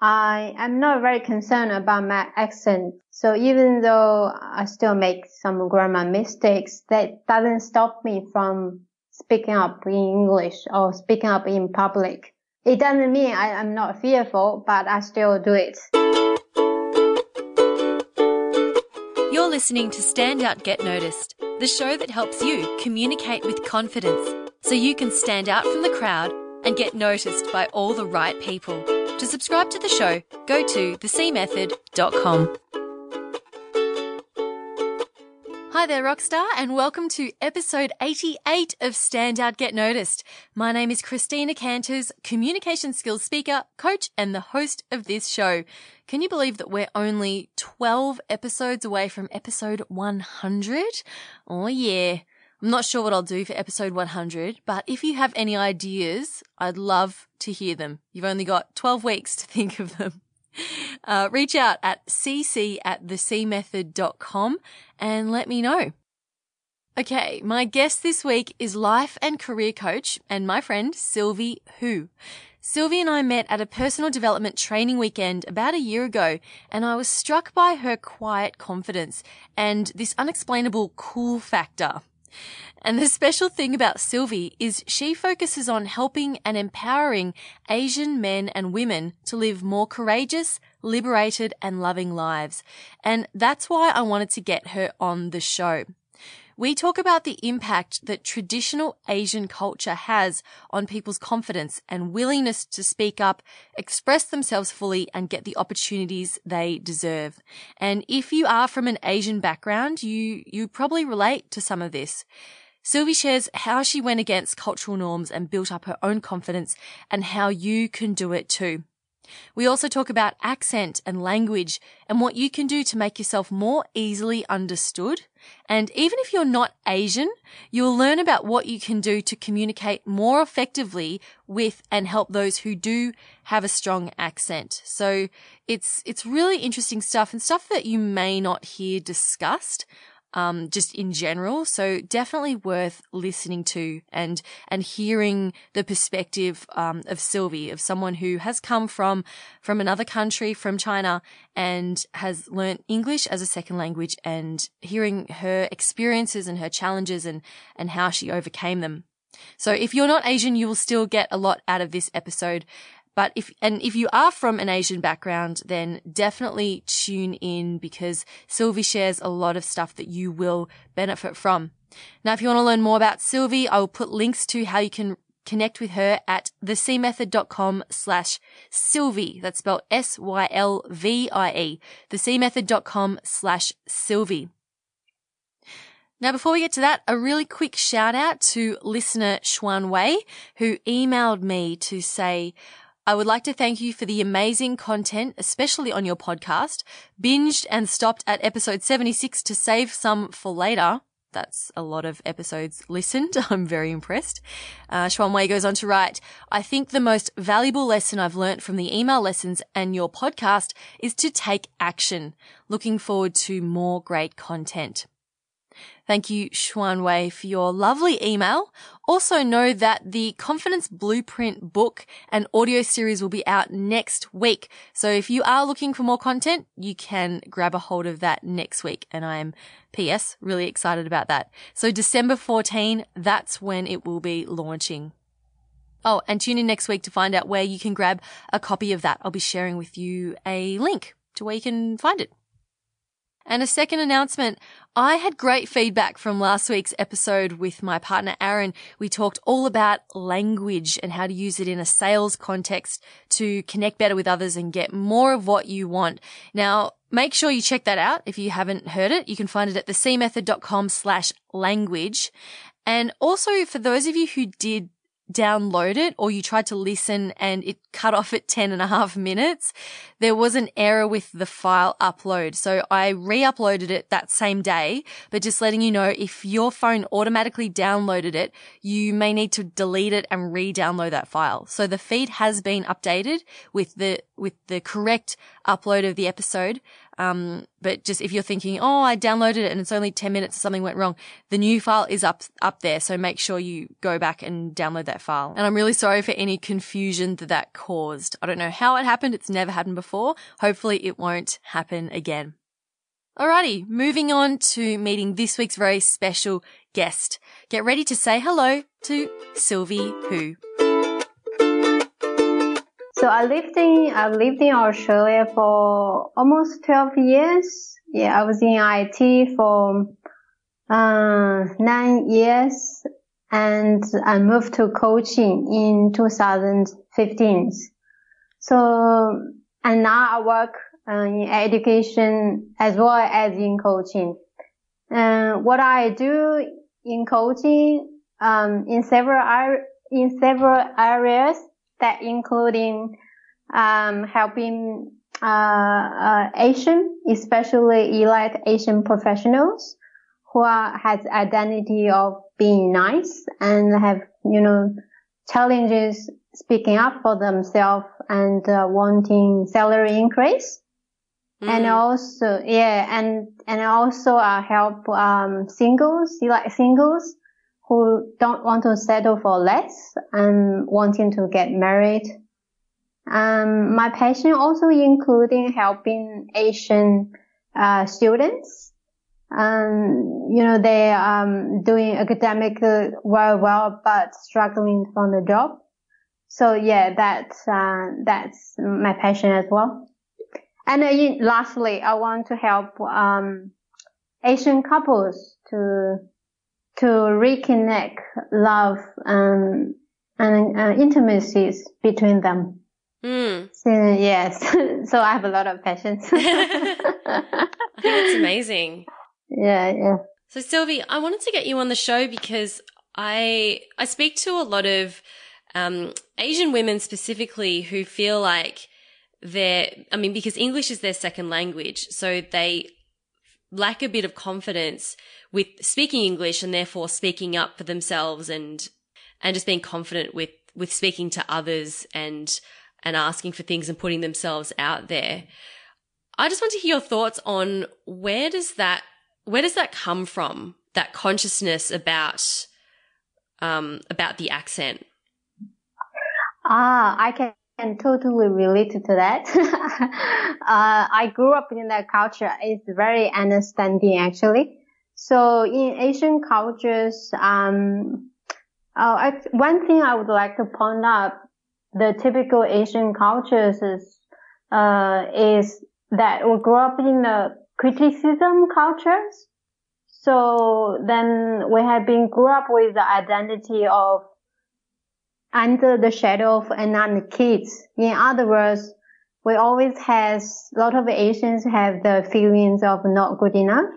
I am not very concerned about my accent. So even though I still make some grammar mistakes, that doesn't stop me from speaking up in English or speaking up in public. It doesn't mean I, am not fearful, but I still do it. You're listening to Stand Out Get Noticed, the show that helps you communicate with confidence so you can stand out from the crowd and get noticed by all the right people. To subscribe to the show, go to thecmethod.com. Hi there, Rockstar, and welcome to episode 88 of Stand Out Get Noticed. My name is Christina Canters, communication skills speaker, coach, and the host of this show. Can you believe that we're only 12 episodes away from episode 100? Oh yeah. I'm not sure what I'll do for episode 100, but if you have any ideas, I'd love to hear them. You've only got 12 weeks to think of them. Uh, reach out at cc at thecmethod.com and let me know. Okay, my guest this week is life and career coach and my friend Sylvie Hu. Sylvie and I met at a personal development training weekend about a year ago, and I was struck by her quiet confidence and this unexplainable cool factor. And the special thing about Sylvie is she focuses on helping and empowering Asian men and women to live more courageous, liberated and loving lives. And that's why I wanted to get her on the show. We talk about the impact that traditional Asian culture has on people's confidence and willingness to speak up, express themselves fully and get the opportunities they deserve. And if you are from an Asian background, you, you probably relate to some of this. Sylvie shares how she went against cultural norms and built up her own confidence and how you can do it too. We also talk about accent and language and what you can do to make yourself more easily understood. And even if you're not Asian, you'll learn about what you can do to communicate more effectively with and help those who do have a strong accent. So it's, it's really interesting stuff and stuff that you may not hear discussed um, just in general. So definitely worth listening to and, and hearing the perspective, um, of Sylvie, of someone who has come from, from another country, from China and has learnt English as a second language and hearing her experiences and her challenges and, and how she overcame them. So if you're not Asian, you will still get a lot out of this episode. But if, and if you are from an Asian background, then definitely tune in because Sylvie shares a lot of stuff that you will benefit from. Now, if you want to learn more about Sylvie, I will put links to how you can connect with her at thecmethod.com slash Sylvie. That's spelled S-Y-L-V-I-E. Thecmethod.com slash Sylvie. Now, before we get to that, a really quick shout out to listener Xuan Wei, who emailed me to say, I would like to thank you for the amazing content, especially on your podcast. Binged and stopped at episode 76 to save some for later. That's a lot of episodes listened. I'm very impressed. Uh, Xuan Wei goes on to write, I think the most valuable lesson I've learnt from the email lessons and your podcast is to take action. Looking forward to more great content. Thank you, Xuan Wei, for your lovely email. Also know that the Confidence Blueprint book and audio series will be out next week. So if you are looking for more content, you can grab a hold of that next week. And I'm PS really excited about that. So December 14, that's when it will be launching. Oh, and tune in next week to find out where you can grab a copy of that. I'll be sharing with you a link to where you can find it. And a second announcement. I had great feedback from last week's episode with my partner Aaron. We talked all about language and how to use it in a sales context to connect better with others and get more of what you want. Now, make sure you check that out. If you haven't heard it, you can find it at thecmethod.com slash language. And also for those of you who did download it or you tried to listen and it cut off at 10 and a half minutes, there was an error with the file upload. So I re-uploaded it that same day, but just letting you know if your phone automatically downloaded it, you may need to delete it and re-download that file. So the feed has been updated with the, with the correct upload of the episode. Um, but just if you're thinking, oh, I downloaded it and it's only 10 minutes, something went wrong, the new file is up, up there. So make sure you go back and download that file. And I'm really sorry for any confusion that that caused. I don't know how it happened. It's never happened before. Hopefully it won't happen again. Alrighty, moving on to meeting this week's very special guest. Get ready to say hello to Sylvie Hu. So I lived in I lived in Australia for almost twelve years. Yeah, I was in IT for uh, nine years, and I moved to coaching in 2015. So and now I work uh, in education as well as in coaching. And what I do in coaching um, in several in several areas that including um, helping uh, uh, Asian, especially elite Asian professionals who are, has identity of being nice and have you know challenges speaking up for themselves and uh, wanting salary increase. Mm. And also, yeah, and, and also, uh, help, um, singles, like singles who don't want to settle for less and wanting to get married. Um, my passion also including helping Asian uh, students. Um, you know, they are um, doing academic very well, but struggling for the job. So yeah, that's uh, that's my passion as well. And uh, lastly, I want to help um, Asian couples to to reconnect love and and uh, intimacies between them. Mm. So, yes, so I have a lot of passions. I think it's amazing. Yeah, yeah. So Sylvie, I wanted to get you on the show because I I speak to a lot of um, Asian women specifically who feel like they're I mean because English is their second language, so they lack a bit of confidence with speaking English and therefore speaking up for themselves and and just being confident with with speaking to others and and asking for things and putting themselves out there. I just want to hear your thoughts on where does that where does that come from? That consciousness about um, about the accent. Ah, I can can totally related to that. uh, I grew up in that culture. It's very understanding actually. So in Asian cultures, um, uh, one thing I would like to point out, the typical Asian cultures is, uh, is that we grew up in the criticism cultures. So then we have been grew up with the identity of under the shadow of another kids. In other words, we always has a lot of Asians have the feelings of not good enough.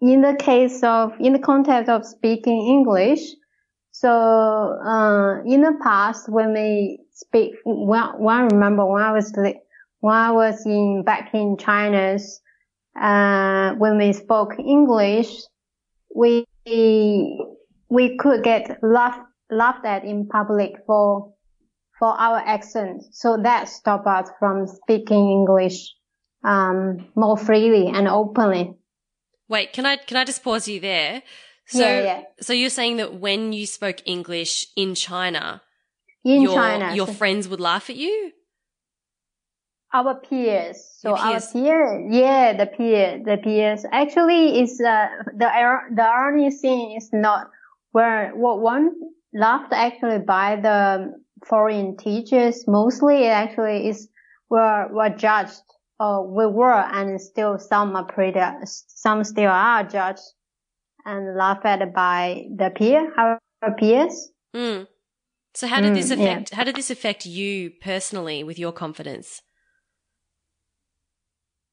In the case of, in the context of speaking English, so uh, in the past when we speak, when, when I remember when I was when I was in back in China's, uh, when we spoke English, we we could get laughed laughed at in public for for our accent. So that stopped us from speaking English um, more freely and openly. Wait, can I can I just pause you there? So, yeah, yeah. so you're saying that when you spoke English in China, in your, China, your friends would laugh at you. Our peers, so peers. our peers, yeah, the peers, the peers. Actually, is uh, the the irony thing is not where what one loved actually by the foreign teachers. Mostly it actually is were, were judged or we were and still some are pretty, some still are judged and laughed at by the peer, our peers. Mm. So how did mm, this affect, yeah. how did this affect you personally with your confidence?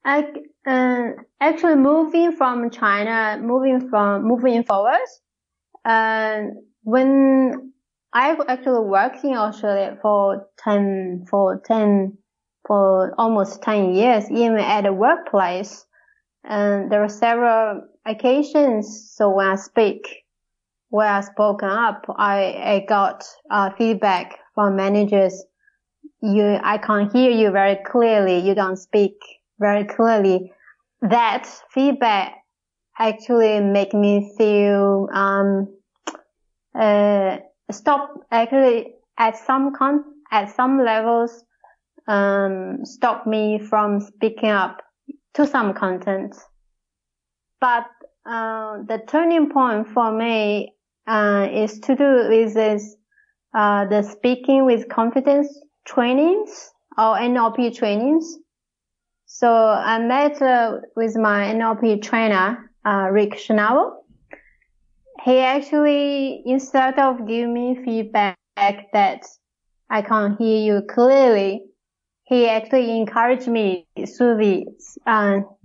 I, uh, actually moving from China, moving from, moving forward, uh, when I actually worked in Australia for 10, for 10, for almost 10 years, even at the workplace. And there were several occasions. So when I speak, when I spoken up, I, I got uh, feedback from managers. You, I can't hear you very clearly. You don't speak very clearly. that feedback actually make me feel, um, uh, stop actually at some con, at some levels, um, stop me from speaking up to some content. But, uh, the turning point for me, uh, is to do with this, uh, the speaking with confidence trainings or NLP trainings. So I met uh, with my NLP trainer, uh, Rick Schnabel. He actually, instead of giving me feedback that I can't hear you clearly, he actually encouraged me, Suvi.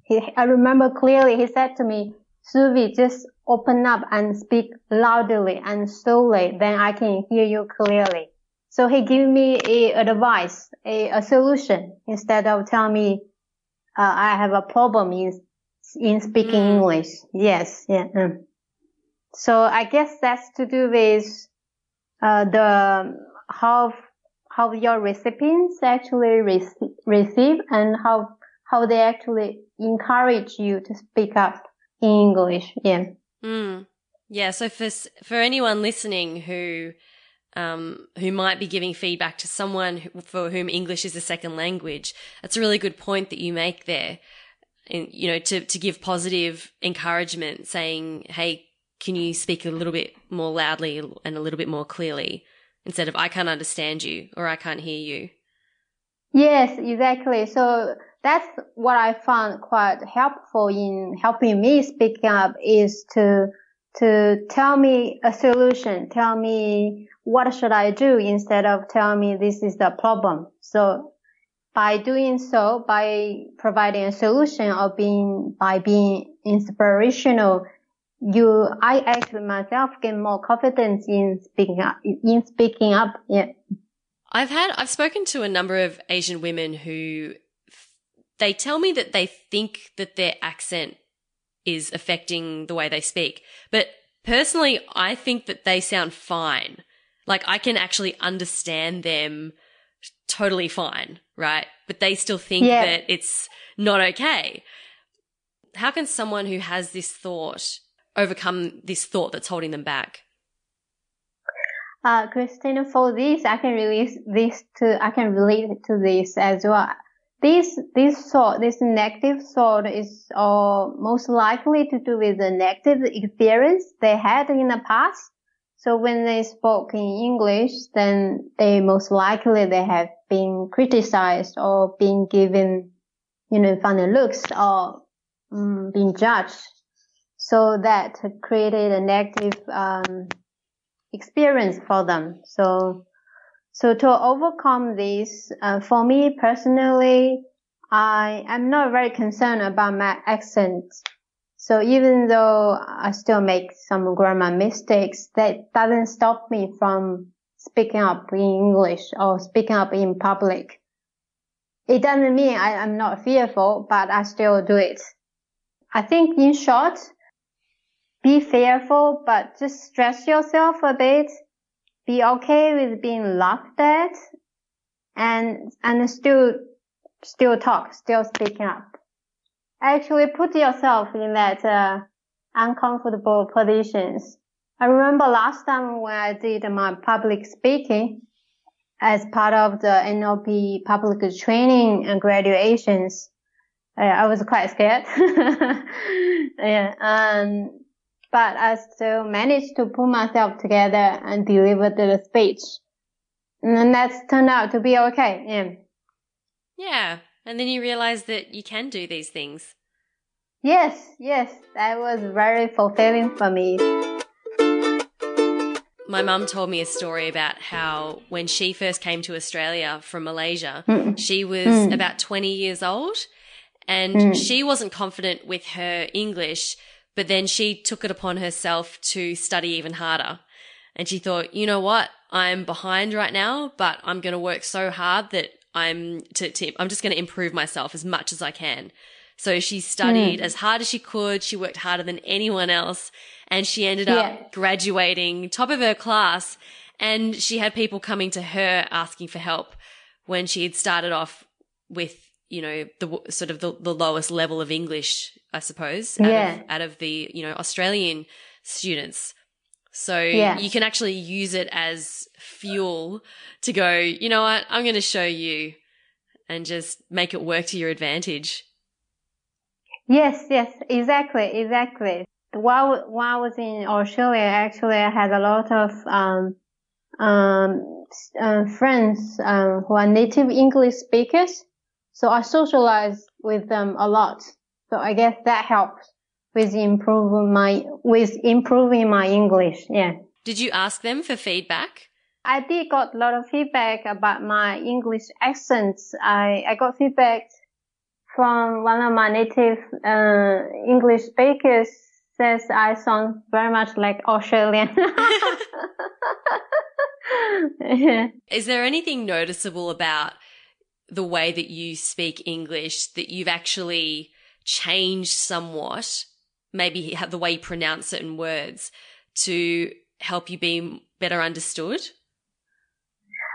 He, I remember clearly he said to me, Suvi, just open up and speak loudly and slowly, then I can hear you clearly. So he gave me a advice, a, a solution instead of telling me uh, I have a problem in in speaking mm. English. Yes, yeah. Mm. So I guess that's to do with uh, the how how your recipients actually rec- receive and how how they actually encourage you to speak up in English. Yeah. Mm. Yeah. So for for anyone listening who um, who might be giving feedback to someone who, for whom English is a second language, that's a really good point that you make there. And, you know, to, to give positive encouragement saying, Hey, can you speak a little bit more loudly and a little bit more clearly instead of I can't understand you or I can't hear you? Yes, exactly. So that's what I found quite helpful in helping me speak up is to, to tell me a solution, tell me what should I do instead of telling me this is the problem. So by doing so, by providing a solution or being, by being inspirational, you, I actually myself get more confidence in speaking up, in speaking up. Yeah. I've had, I've spoken to a number of Asian women who they tell me that they think that their accent is affecting the way they speak. But personally, I think that they sound fine. Like I can actually understand them totally fine, right? But they still think yeah. that it's not okay. How can someone who has this thought overcome this thought that's holding them back? Uh, Christina, for this, I can release this to, I can relate to this as well. This, this thought, this negative thought is uh, most likely to do with the negative experience they had in the past so when they spoke in English, then they most likely they have been criticized or been given, you know, funny looks or um, been judged. So that created a negative um, experience for them. So, so to overcome this, uh, for me personally, I am not very concerned about my accent so even though I still make some grammar mistakes, that doesn't stop me from speaking up in English or speaking up in public. It doesn't mean I, am not fearful, but I still do it. I think in short, be fearful, but just stress yourself a bit. Be okay with being laughed at and, and still, still talk, still speaking up actually put yourself in that uh, uncomfortable positions. I remember last time when I did my public speaking as part of the NLP public training and graduations, uh, I was quite scared. yeah, um, but I still managed to pull myself together and deliver the speech. And that's turned out to be okay. Yeah. Yeah. And then you realize that you can do these things. Yes, yes, that was very fulfilling for me. My mum told me a story about how when she first came to Australia from Malaysia, mm. she was mm. about 20 years old and mm. she wasn't confident with her English, but then she took it upon herself to study even harder. And she thought, you know what? I'm behind right now, but I'm going to work so hard that I'm to, to I'm just going to improve myself as much as I can. So she studied mm. as hard as she could. She worked harder than anyone else and she ended up graduating top of her class. And she had people coming to her asking for help when she had started off with you know, the sort of the, the lowest level of English, I suppose, out, yeah. of, out of the, you know, Australian students. So yeah. you can actually use it as fuel to go, you know what, I'm going to show you and just make it work to your advantage. Yes, yes, exactly, exactly. While, while I was in Australia, actually I had a lot of, um, um, uh, friends, um, who are native English speakers. So I socialize with them a lot. So I guess that helps with improving my with improving my English. Yeah. Did you ask them for feedback? I did got a lot of feedback about my English accents. I I got feedback from one of my native uh, English speakers says I sound very much like Australian. Is there anything noticeable about the way that you speak English that you've actually changed somewhat maybe the way you pronounce certain words to help you be better understood?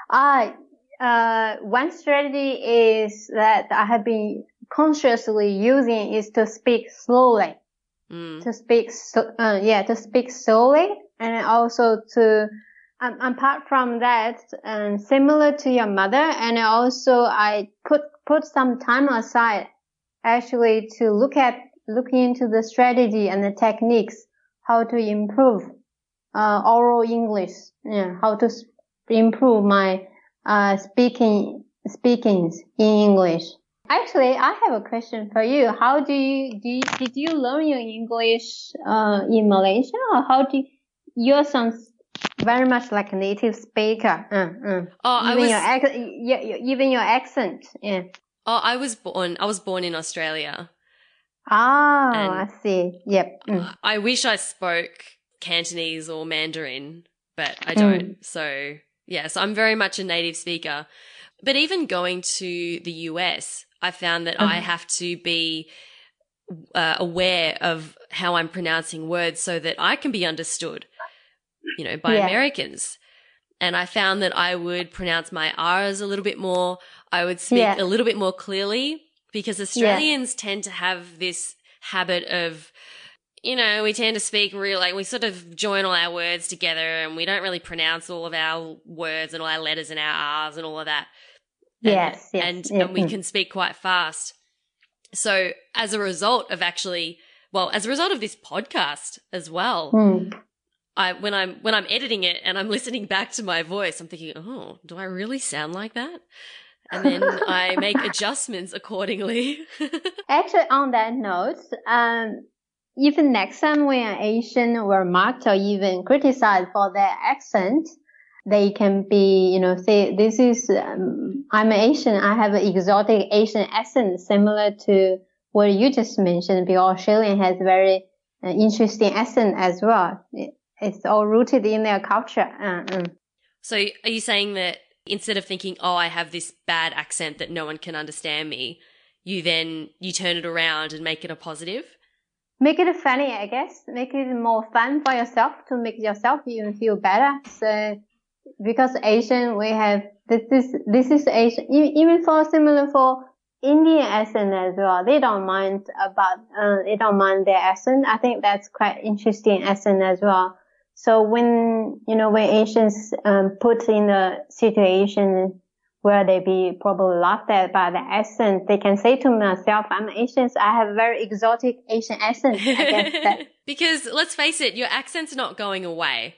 Uh, uh, one strategy is that I have been consciously using is to speak slowly. Mm. To speak, so, uh, yeah, to speak slowly and also to, um, apart from that, um, similar to your mother, and also I put, put some time aside actually to look at look into the strategy and the techniques, how to improve uh, oral English, yeah, how to improve my uh, speaking speakings in English. Actually, I have a question for you. How do you, do you, did you learn your English uh, in Malaysia, or how do you, you sound very much like a native speaker? Uh, uh. Oh, even I was your even your accent. Yeah. Oh, I was born. I was born in Australia. Ah, and I see. Yep. Mm. I wish I spoke Cantonese or Mandarin, but I don't. Mm. So, yeah, so I'm very much a native speaker. But even going to the US, I found that I mm-hmm. have to be uh, aware of how I'm pronouncing words so that I can be understood, you know, by yeah. Americans. And I found that I would pronounce my R's a little bit more. I would speak yeah. a little bit more clearly because Australians yeah. tend to have this habit of, you know, we tend to speak real, like we sort of join all our words together and we don't really pronounce all of our words and all our letters and our R's and all of that. And, yes, yes. And, yeah. and we can speak quite fast. So as a result of actually, well, as a result of this podcast as well, mm. I, when I'm, when I'm editing it and I'm listening back to my voice, I'm thinking, oh, do I really sound like that? and then I make adjustments accordingly. Actually, on that note, um, even next time when Asian were mocked or even criticized for their accent, they can be, you know, say this is um, I'm Asian. I have an exotic Asian accent similar to what you just mentioned. Because Australian has very uh, interesting accent as well. It, it's all rooted in their culture. Uh, uh. So, are you saying that instead of thinking, oh, I have this bad accent that no one can understand me, you then you turn it around and make it a positive. Make it funny, I guess. Make it more fun for yourself to make yourself even feel better. So, because Asian, we have this is this is Asian. Even for similar for Indian accent as well. They don't mind about uh, they don't mind their accent. I think that's quite interesting accent as well. So when, you know, when Asians um, put in a situation where they be probably laughed at by the accent, they can say to myself, I'm Asian, so I have a very exotic Asian accent. because let's face it, your accent's not going away.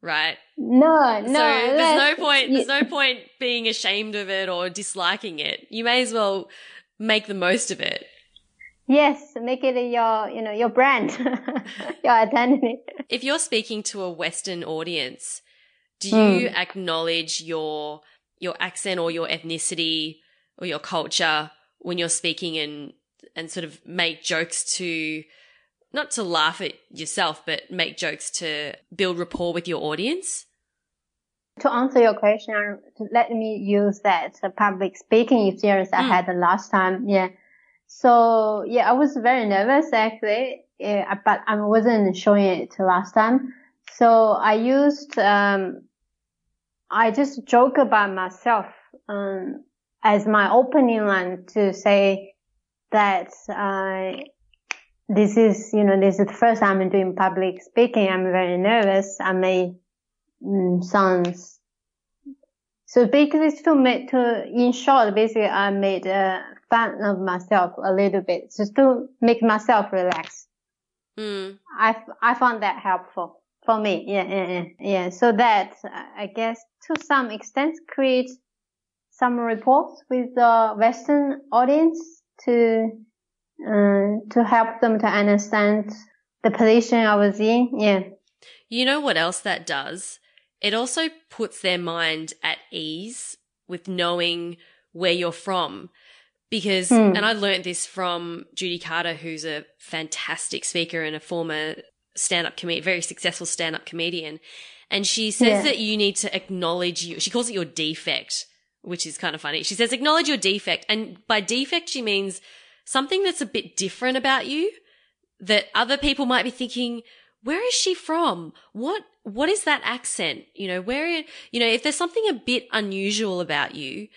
Right? No, no. So there's no point, there's no point being ashamed of it or disliking it. You may as well make the most of it. Yes, make it your, you know, your brand, your identity. If you're speaking to a Western audience, do you mm. acknowledge your your accent or your ethnicity or your culture when you're speaking and and sort of make jokes to not to laugh at yourself, but make jokes to build rapport with your audience? To answer your question, let me use that public speaking experience I mm. had the last time. Yeah. So yeah, I was very nervous actually, yeah, but I wasn't showing it last time. So I used, um, I just joke about myself. Um, as my opening line to say that, uh, this is, you know, this is the first time I'm doing public speaking. I'm very nervous. I may mm, sound so basically to make to in short, basically I made uh, fun of myself a little bit just to make myself relax. Mm. I I found that helpful for me. Yeah, yeah, yeah. yeah. So that I guess to some extent create some reports with the Western audience to uh, to help them to understand the position I was in. Yeah. You know what else that does? It also puts their mind at ease with knowing where you're from. Because, mm. and I learned this from Judy Carter, who's a fantastic speaker and a former stand up comedian, very successful stand up comedian. And she says yeah. that you need to acknowledge you, she calls it your defect, which is kind of funny. She says acknowledge your defect. And by defect, she means something that's a bit different about you that other people might be thinking, where is she from? What, what is that accent? You know, where, you know, if there's something a bit unusual about you,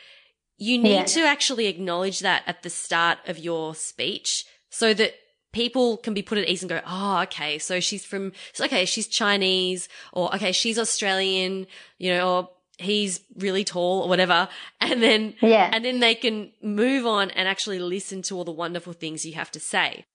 you need yeah. to actually acknowledge that at the start of your speech so that people can be put at ease and go, oh, okay, so she's from, okay, she's Chinese or okay, she's Australian, you know, or he's really tall or whatever. And then, yeah. and then they can move on and actually listen to all the wonderful things you have to say.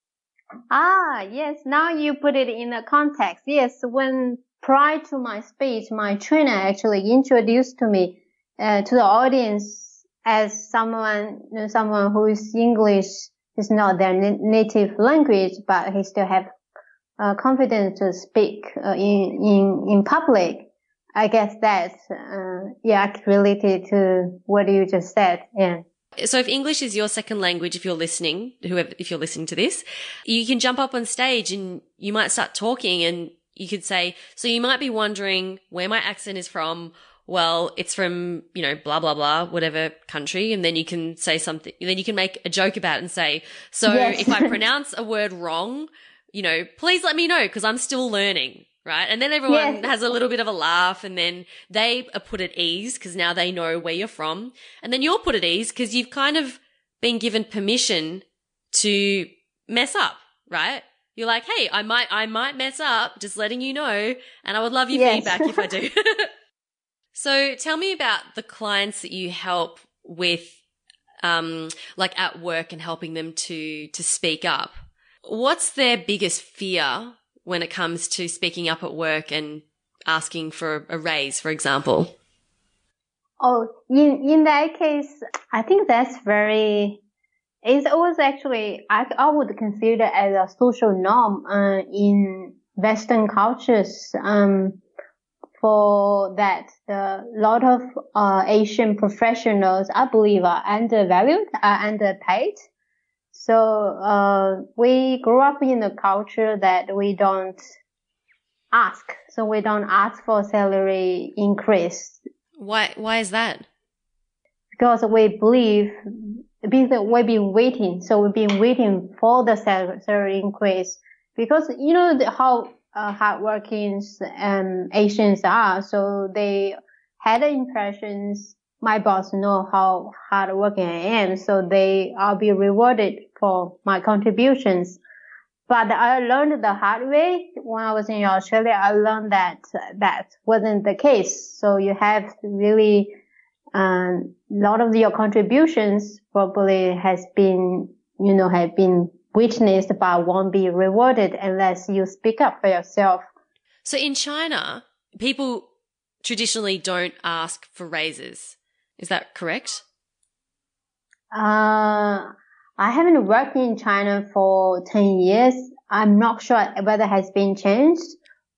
Ah, yes. Now you put it in a context. Yes. When prior to my speech, my trainer actually introduced to me, uh, to the audience as someone, you know, someone who is English is not their native language, but he still have uh, confidence to speak uh, in, in, in public. I guess that's, uh, yeah, related to what you just said. Yeah. So if English is your second language, if you're listening, whoever, if you're listening to this, you can jump up on stage and you might start talking and you could say, so you might be wondering where my accent is from. Well, it's from, you know, blah, blah, blah, whatever country. And then you can say something, then you can make a joke about it and say, so yes. if I pronounce a word wrong, you know, please let me know because I'm still learning right? And then everyone yes. has a little bit of a laugh and then they are put at ease because now they know where you're from. And then you're put at ease because you've kind of been given permission to mess up, right? You're like, hey, I might, I might mess up, just letting you know. And I would love your yes. feedback if I do. so tell me about the clients that you help with, um, like at work and helping them to, to speak up. What's their biggest fear when it comes to speaking up at work and asking for a raise, for example? Oh, in, in that case, I think that's very, it's always actually, I, I would consider as a social norm, uh, in Western cultures, um, for that, the lot of, uh, Asian professionals, I believe are undervalued, are underpaid. So uh, we grew up in a culture that we don't ask. So we don't ask for salary increase. Why? Why is that? Because we believe because we've been waiting. So we've been waiting for the salary increase because you know how uh, hardworking um, Asians are. So they had the impressions my boss know how hardworking I am, so they I'll be rewarded for my contributions. But I learned the hard way when I was in Australia. I learned that that wasn't the case. So you have really a um, lot of your contributions probably has been you know have been witnessed but won't be rewarded unless you speak up for yourself. So in China, people traditionally don't ask for raises. Is that correct? Uh, I haven't worked in China for 10 years. I'm not sure whether it has been changed,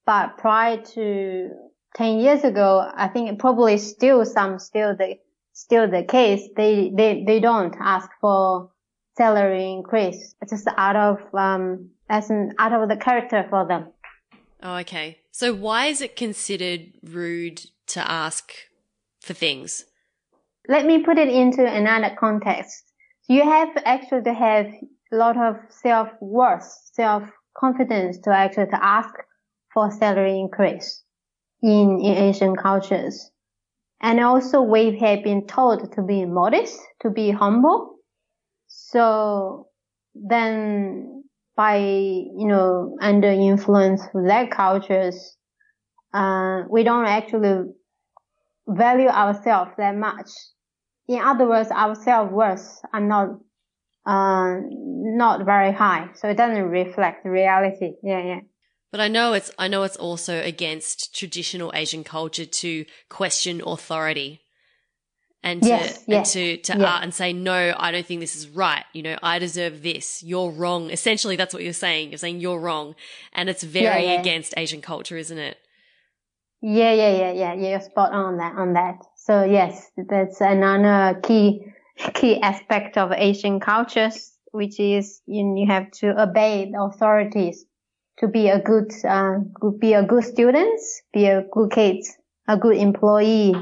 but prior to 10 years ago, I think probably still some, still the, still the case. They, they, they don't ask for salary increase. It's just out of, um, as an, out of the character for them. Oh, okay. So why is it considered rude to ask for things? let me put it into another context. You have actually to have a lot of self-worth, self-confidence to actually to ask for salary increase in, in Asian cultures. And also we have been told to be modest, to be humble. So then by, you know, under influence of that cultures, uh, we don't actually value ourselves that much. In other words, our self-worth are not, uh, not very high. So it doesn't reflect reality. Yeah, yeah. But I know it's I know it's also against traditional Asian culture to question authority and to yes, yes, and to to yes. art and say no, I don't think this is right. You know, I deserve this. You're wrong. Essentially, that's what you're saying. You're saying you're wrong, and it's very yeah, yeah. against Asian culture, isn't it? Yeah, yeah, yeah, yeah. You're spot on that on that. So yes, that's another key key aspect of Asian cultures, which is you, you have to obey the authorities to be a good, uh, be a good student, be a good kid, a good employee.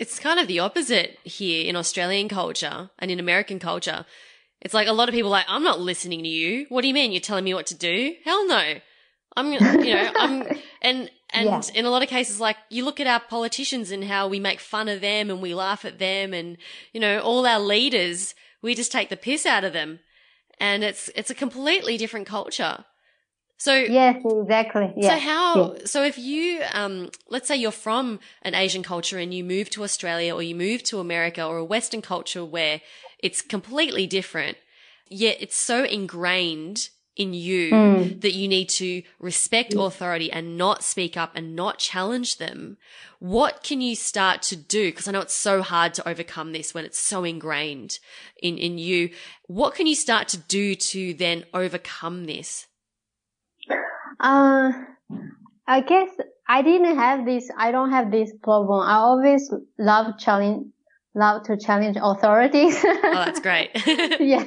It's kind of the opposite here in Australian culture and in American culture. It's like a lot of people like, I'm not listening to you. What do you mean? You're telling me what to do? Hell no. I'm, you know, I'm, and, and yeah. in a lot of cases, like you look at our politicians and how we make fun of them and we laugh at them and, you know, all our leaders, we just take the piss out of them. And it's, it's a completely different culture. So yes, exactly. Yeah. So how? Yeah. So if you, um, let's say you're from an Asian culture and you move to Australia or you move to America or a Western culture where it's completely different, yet it's so ingrained in you mm. that you need to respect authority and not speak up and not challenge them. What can you start to do? Because I know it's so hard to overcome this when it's so ingrained in, in you. What can you start to do to then overcome this? Uh, I guess I didn't have this. I don't have this problem. I always love challenge, love to challenge authorities. oh, that's great. yeah,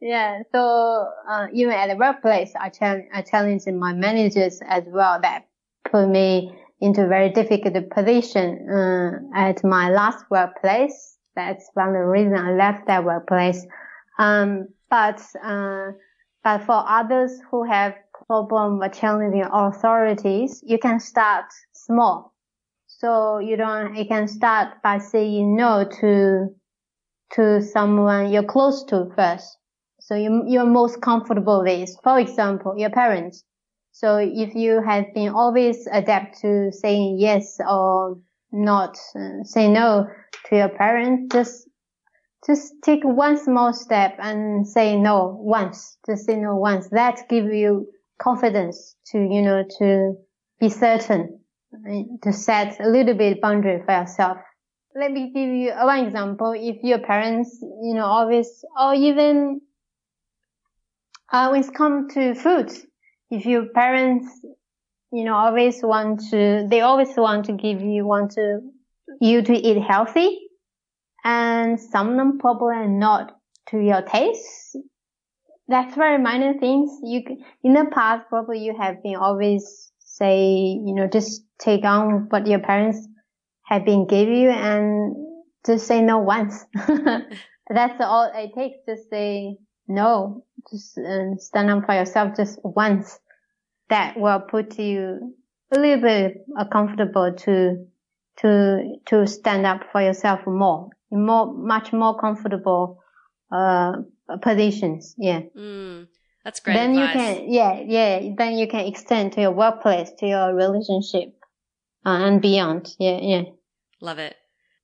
yeah. So uh, even at the workplace, I challenge, I challenge my managers as well. That put me into a very difficult position uh, at my last workplace. That's one of the reasons I left that workplace. Um, but uh, but for others who have problem challenging authorities, you can start small. So you don't, you can start by saying no to, to someone you're close to first. So you, you're most comfortable with, for example, your parents. So if you have been always adapt to saying yes or not, uh, say no to your parents, just just take one small step and say no once. Just say no once. That give you confidence to, you know, to be certain, to set a little bit boundary for yourself. Let me give you one example. If your parents, you know, always, or even, uh, when it comes to food, if your parents, you know, always want to, they always want to give you, want to, you to eat healthy, and some them probably not to your taste, that's very minor things. You in the past probably you have been always say you know just take on what your parents have been give you and just say no once. That's all it takes. Just say no. Just uh, stand up for yourself just once. That will put you a little bit comfortable to to to stand up for yourself more, more much more comfortable uh positions. Yeah. Mm, that's great. Then advice. you can, yeah, yeah. Then you can extend to your workplace, to your relationship, uh, and beyond. Yeah, yeah. Love it.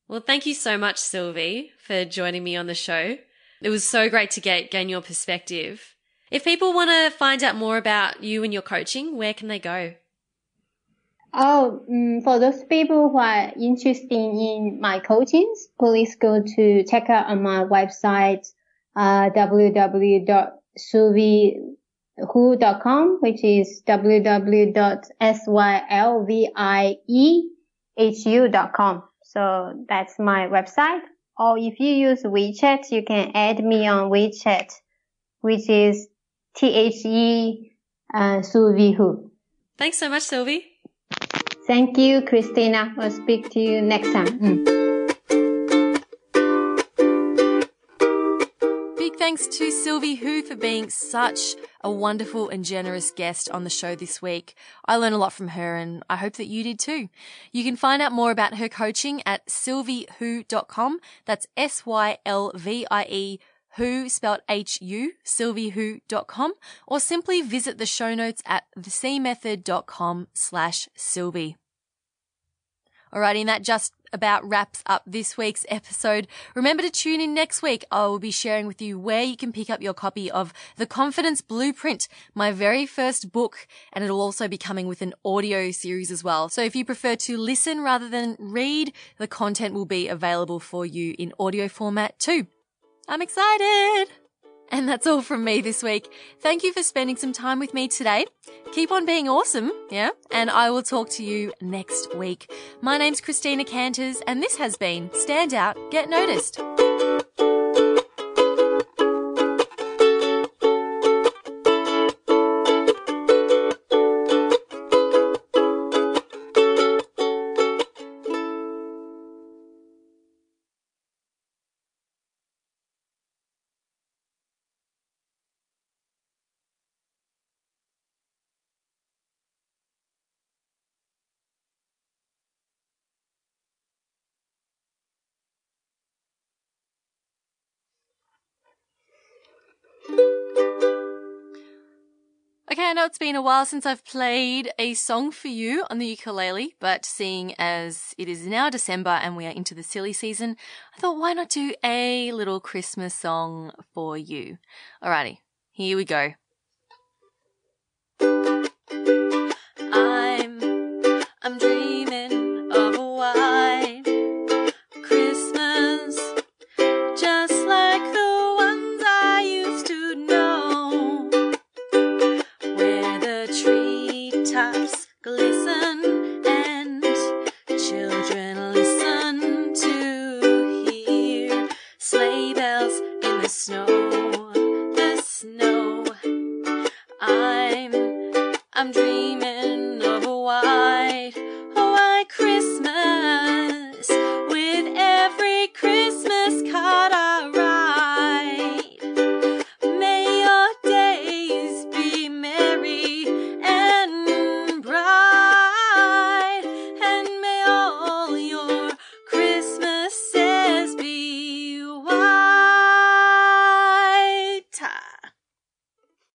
Well, thank you so much, Sylvie, for joining me on the show. It was so great to get gain your perspective. If people want to find out more about you and your coaching, where can they go? Oh, um, for those people who are interested in my coachings, please go to check out on my website uh, www.sylviehu.com, which is www.sylviehu.com. So that's my website. Or if you use WeChat, you can add me on WeChat, which is T-H-E uh, Sylvie Hu. Thanks so much, Sylvie. Thank you, Christina. I'll speak to you next time. Mm. Thanks to Sylvie Hu for being such a wonderful and generous guest on the show this week. I learned a lot from her and I hope that you did too. You can find out more about her coaching at sylviehu.com. That's S-Y-L-V-I-E Hu spelled H-U, sylviehu.com, or simply visit the show notes at thecmethod.com slash sylvie. Alrighty, and that just about wraps up this week's episode. Remember to tune in next week. I will be sharing with you where you can pick up your copy of The Confidence Blueprint, my very first book, and it'll also be coming with an audio series as well. So if you prefer to listen rather than read, the content will be available for you in audio format too. I'm excited! And that's all from me this week. Thank you for spending some time with me today. Keep on being awesome, yeah? And I will talk to you next week. My name's Christina Canters, and this has been Stand Out, Get Noticed. I know it's been a while since I've played a song for you on the ukulele, but seeing as it is now December and we are into the silly season, I thought why not do a little Christmas song for you? Alrighty, here we go. I'm, I'm dreaming